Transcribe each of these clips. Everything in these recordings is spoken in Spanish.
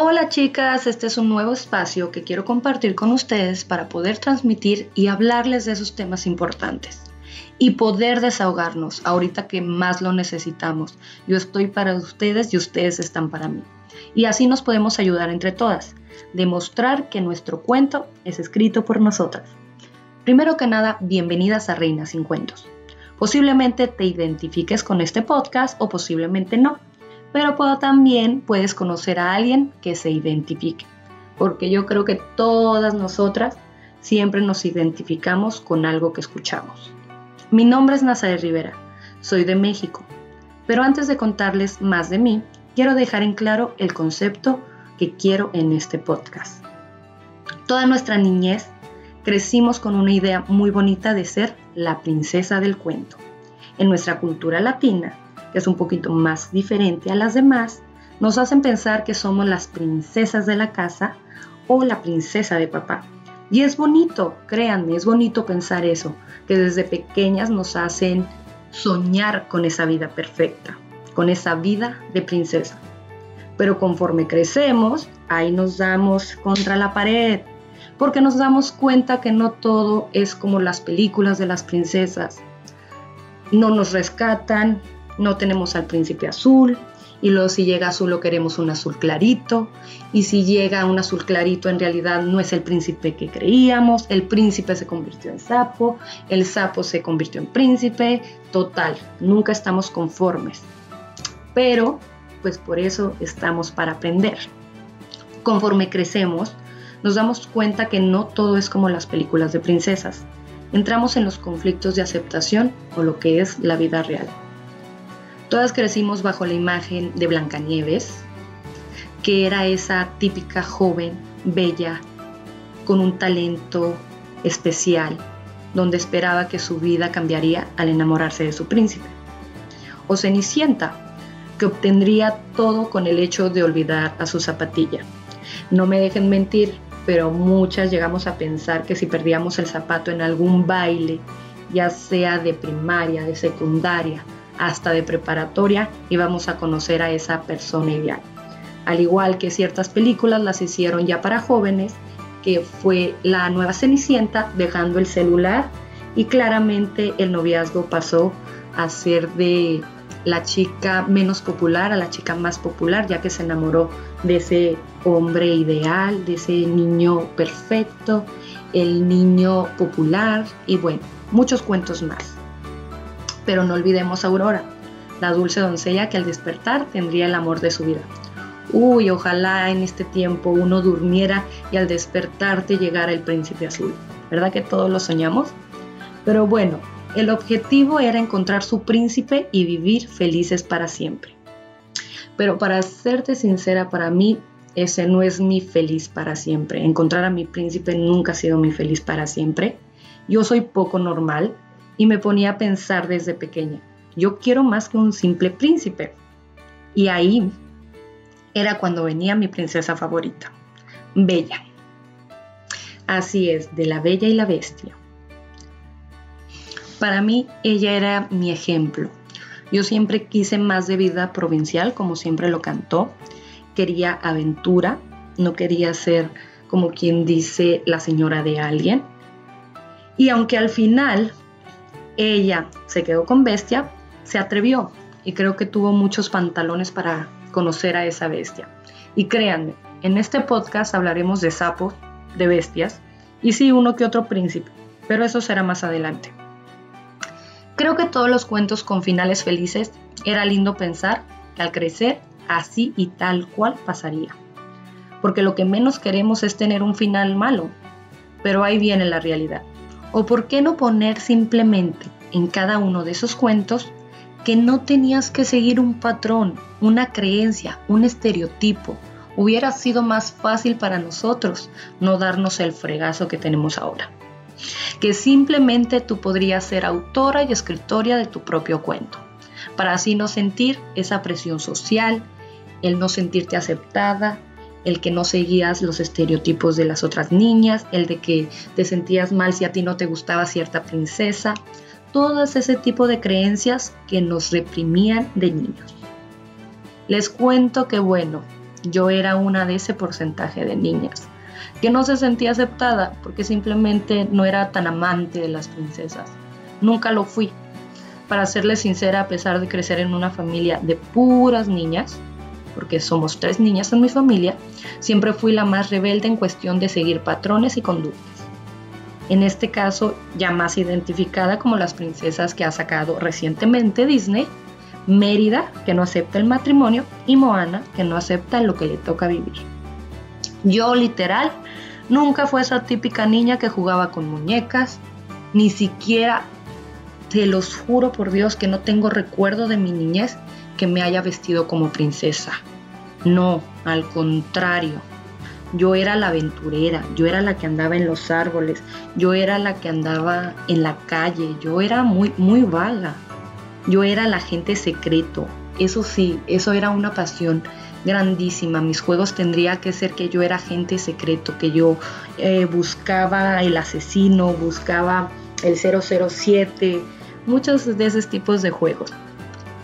Hola chicas, este es un nuevo espacio que quiero compartir con ustedes para poder transmitir y hablarles de esos temas importantes y poder desahogarnos ahorita que más lo necesitamos. Yo estoy para ustedes y ustedes están para mí. Y así nos podemos ayudar entre todas, demostrar que nuestro cuento es escrito por nosotras. Primero que nada, bienvenidas a Reinas sin Cuentos. Posiblemente te identifiques con este podcast o posiblemente no pero también puedes conocer a alguien que se identifique, porque yo creo que todas nosotras siempre nos identificamos con algo que escuchamos. Mi nombre es Nazaret Rivera, soy de México, pero antes de contarles más de mí, quiero dejar en claro el concepto que quiero en este podcast. Toda nuestra niñez crecimos con una idea muy bonita de ser la princesa del cuento. En nuestra cultura latina, que es un poquito más diferente a las demás, nos hacen pensar que somos las princesas de la casa o la princesa de papá. Y es bonito, créanme, es bonito pensar eso, que desde pequeñas nos hacen soñar con esa vida perfecta, con esa vida de princesa. Pero conforme crecemos, ahí nos damos contra la pared, porque nos damos cuenta que no todo es como las películas de las princesas. No nos rescatan, no tenemos al príncipe azul, y luego si llega azul lo queremos un azul clarito, y si llega un azul clarito en realidad no es el príncipe que creíamos, el príncipe se convirtió en sapo, el sapo se convirtió en príncipe, total, nunca estamos conformes. Pero, pues por eso estamos para aprender. Conforme crecemos, nos damos cuenta que no todo es como las películas de princesas. Entramos en los conflictos de aceptación o lo que es la vida real. Todas crecimos bajo la imagen de Blancanieves, que era esa típica joven, bella, con un talento especial, donde esperaba que su vida cambiaría al enamorarse de su príncipe. O Cenicienta, que obtendría todo con el hecho de olvidar a su zapatilla. No me dejen mentir, pero muchas llegamos a pensar que si perdíamos el zapato en algún baile, ya sea de primaria, de secundaria, hasta de preparatoria y vamos a conocer a esa persona ideal. Al igual que ciertas películas las hicieron ya para jóvenes, que fue la nueva Cenicienta dejando el celular y claramente el noviazgo pasó a ser de la chica menos popular a la chica más popular, ya que se enamoró de ese hombre ideal, de ese niño perfecto, el niño popular y bueno, muchos cuentos más. Pero no olvidemos a Aurora, la dulce doncella que al despertar tendría el amor de su vida. Uy, ojalá en este tiempo uno durmiera y al despertarte llegara el príncipe azul. ¿Verdad que todos lo soñamos? Pero bueno, el objetivo era encontrar su príncipe y vivir felices para siempre. Pero para serte sincera, para mí ese no es mi feliz para siempre. Encontrar a mi príncipe nunca ha sido mi feliz para siempre. Yo soy poco normal, y me ponía a pensar desde pequeña, yo quiero más que un simple príncipe. Y ahí era cuando venía mi princesa favorita, Bella. Así es, de la Bella y la Bestia. Para mí ella era mi ejemplo. Yo siempre quise más de vida provincial, como siempre lo cantó. Quería aventura, no quería ser como quien dice la señora de alguien. Y aunque al final ella se quedó con bestia, se atrevió y creo que tuvo muchos pantalones para conocer a esa bestia. Y créanme, en este podcast hablaremos de sapos, de bestias y sí uno que otro príncipe, pero eso será más adelante. Creo que todos los cuentos con finales felices era lindo pensar que al crecer así y tal cual pasaría. Porque lo que menos queremos es tener un final malo, pero ahí viene la realidad. ¿O por qué no poner simplemente en cada uno de esos cuentos que no tenías que seguir un patrón, una creencia, un estereotipo? Hubiera sido más fácil para nosotros no darnos el fregazo que tenemos ahora. Que simplemente tú podrías ser autora y escritora de tu propio cuento, para así no sentir esa presión social, el no sentirte aceptada, el que no seguías los estereotipos de las otras niñas, el de que te sentías mal si a ti no te gustaba cierta princesa, todas ese tipo de creencias que nos reprimían de niños. Les cuento que bueno, Yo era una de ese porcentaje de niñas que no se sentía aceptada porque simplemente no era tan amante de las princesas. Nunca lo fui. Para serles sincera, a pesar de crecer en una familia de puras niñas, porque somos tres niñas en mi familia, siempre fui la más rebelde en cuestión de seguir patrones y conductas. En este caso, ya más identificada como las princesas que ha sacado recientemente Disney, Mérida, que no acepta el matrimonio, y Moana, que no acepta lo que le toca vivir. Yo literal nunca fue esa típica niña que jugaba con muñecas, ni siquiera, te los juro por Dios que no tengo recuerdo de mi niñez que me haya vestido como princesa. No, al contrario. Yo era la aventurera, yo era la que andaba en los árboles, yo era la que andaba en la calle, yo era muy, muy vaga. Yo era la gente secreto. Eso sí, eso era una pasión grandísima. Mis juegos tendría que ser que yo era agente secreto, que yo eh, buscaba el asesino, buscaba el 007, muchos de esos tipos de juegos.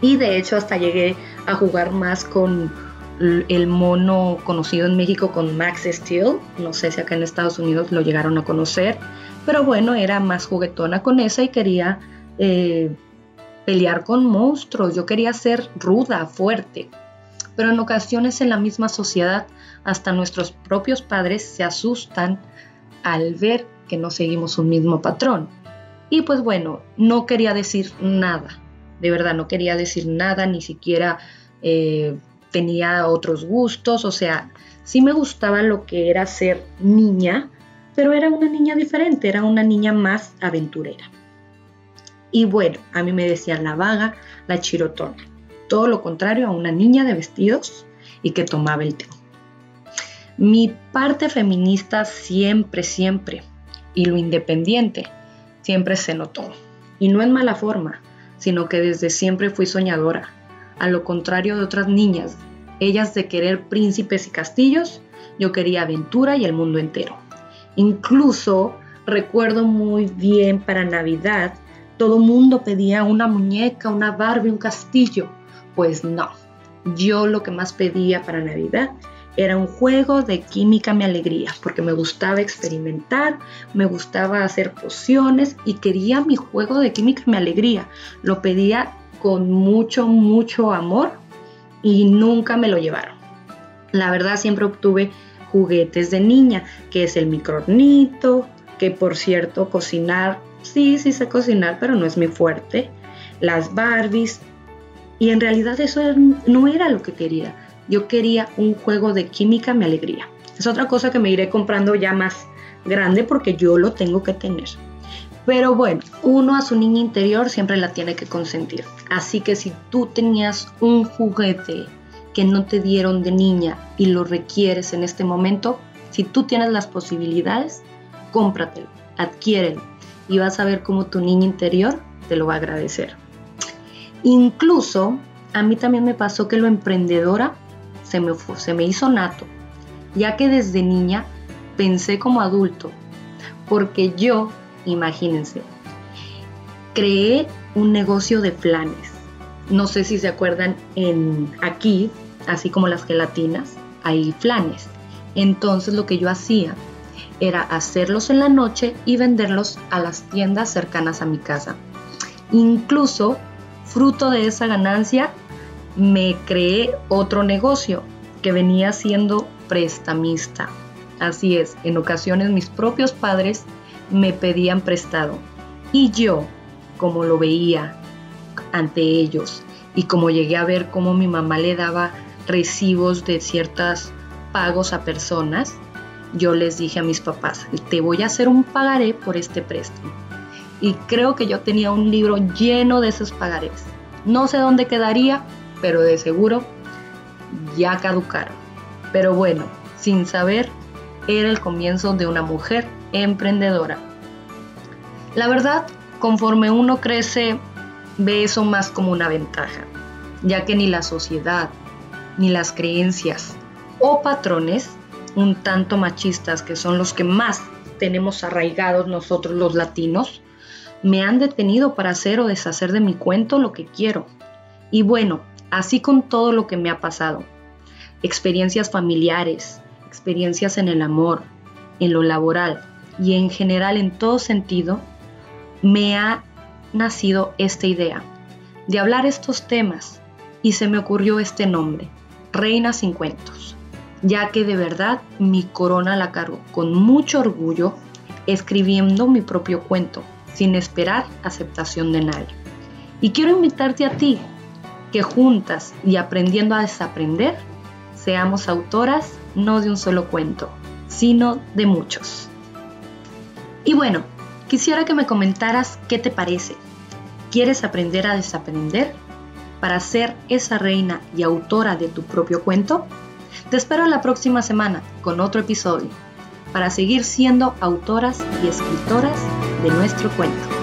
Y de hecho hasta llegué a jugar más con el mono conocido en México con Max Steel. No sé si acá en Estados Unidos lo llegaron a conocer. Pero bueno, era más juguetona con esa y quería eh, pelear con monstruos. Yo quería ser ruda, fuerte. Pero en ocasiones en la misma sociedad, hasta nuestros propios padres se asustan al ver que no seguimos un mismo patrón. Y pues bueno, no quería decir nada de verdad no quería decir nada, ni siquiera eh, tenía otros gustos, o sea, sí me gustaba lo que era ser niña, pero era una niña diferente, era una niña más aventurera. Y bueno, a mí me decían la vaga, la chirotona, todo lo contrario a una niña de vestidos y que tomaba el té. Mi parte feminista siempre, siempre, y lo independiente, siempre se notó. Y no en mala forma, sino que desde siempre fui soñadora, a lo contrario de otras niñas, ellas de querer príncipes y castillos, yo quería aventura y el mundo entero. Incluso recuerdo muy bien para Navidad, todo mundo pedía una muñeca, una Barbie, un castillo. Pues no, yo lo que más pedía para Navidad era un juego de química mi alegría, porque me gustaba experimentar, me gustaba hacer pociones y quería mi juego de química mi alegría. Lo pedía con mucho, mucho amor y nunca me lo llevaron. La verdad siempre obtuve juguetes de niña, que es el micronito, que por cierto cocinar, sí, sí sé cocinar, pero no es mi fuerte. Las Barbies. Y en realidad eso no era lo que quería yo quería un juego de química, mi alegría. Es otra cosa que me iré comprando ya más grande porque yo lo tengo que tener. Pero bueno, uno a su niña interior siempre la tiene que consentir. Así que si tú tenías un juguete que no te dieron de niña y lo requieres en este momento, si tú tienes las posibilidades, cómpratelo, adquiérelo y vas a ver cómo tu niña interior te lo va a agradecer. Incluso a mí también me pasó que lo emprendedora se me, se me hizo nato, ya que desde niña pensé como adulto, porque yo, imagínense, creé un negocio de flanes. No sé si se acuerdan, en aquí, así como las gelatinas, hay flanes. Entonces lo que yo hacía era hacerlos en la noche y venderlos a las tiendas cercanas a mi casa. Incluso, fruto de esa ganancia, me creé otro negocio que venía siendo prestamista. Así es, en ocasiones mis propios padres me pedían prestado y yo, como lo veía ante ellos y como llegué a ver cómo mi mamá le daba recibos de ciertos pagos a personas, yo les dije a mis papás, te voy a hacer un pagaré por este préstamo. Y creo que yo tenía un libro lleno de esos pagarés. No sé dónde quedaría, pero de seguro ya caducaron. Pero bueno, sin saber, era el comienzo de una mujer emprendedora. La verdad, conforme uno crece, ve eso más como una ventaja, ya que ni la sociedad, ni las creencias o patrones un tanto machistas, que son los que más tenemos arraigados nosotros los latinos, me han detenido para hacer o deshacer de mi cuento lo que quiero. Y bueno, así con todo lo que me ha pasado. experiencias familiares, experiencias en el amor, en lo laboral y en general en todo sentido, me ha nacido esta idea de hablar estos temas y se me ocurrió este nombre, Reina sin cuentos, ya que de verdad mi corona la cargo con mucho orgullo escribiendo mi propio cuento, sin esperar aceptación de nadie. Y quiero invitarte a ti, que juntas y aprendiendo a desaprender, seamos autoras no de un solo cuento, sino de muchos. Y bueno, quisiera que me comentaras qué te parece. ¿Quieres aprender a desaprender para ser esa reina y autora de tu propio cuento? Te espero la próxima semana con otro episodio para seguir siendo autoras y escritoras de nuestro cuento.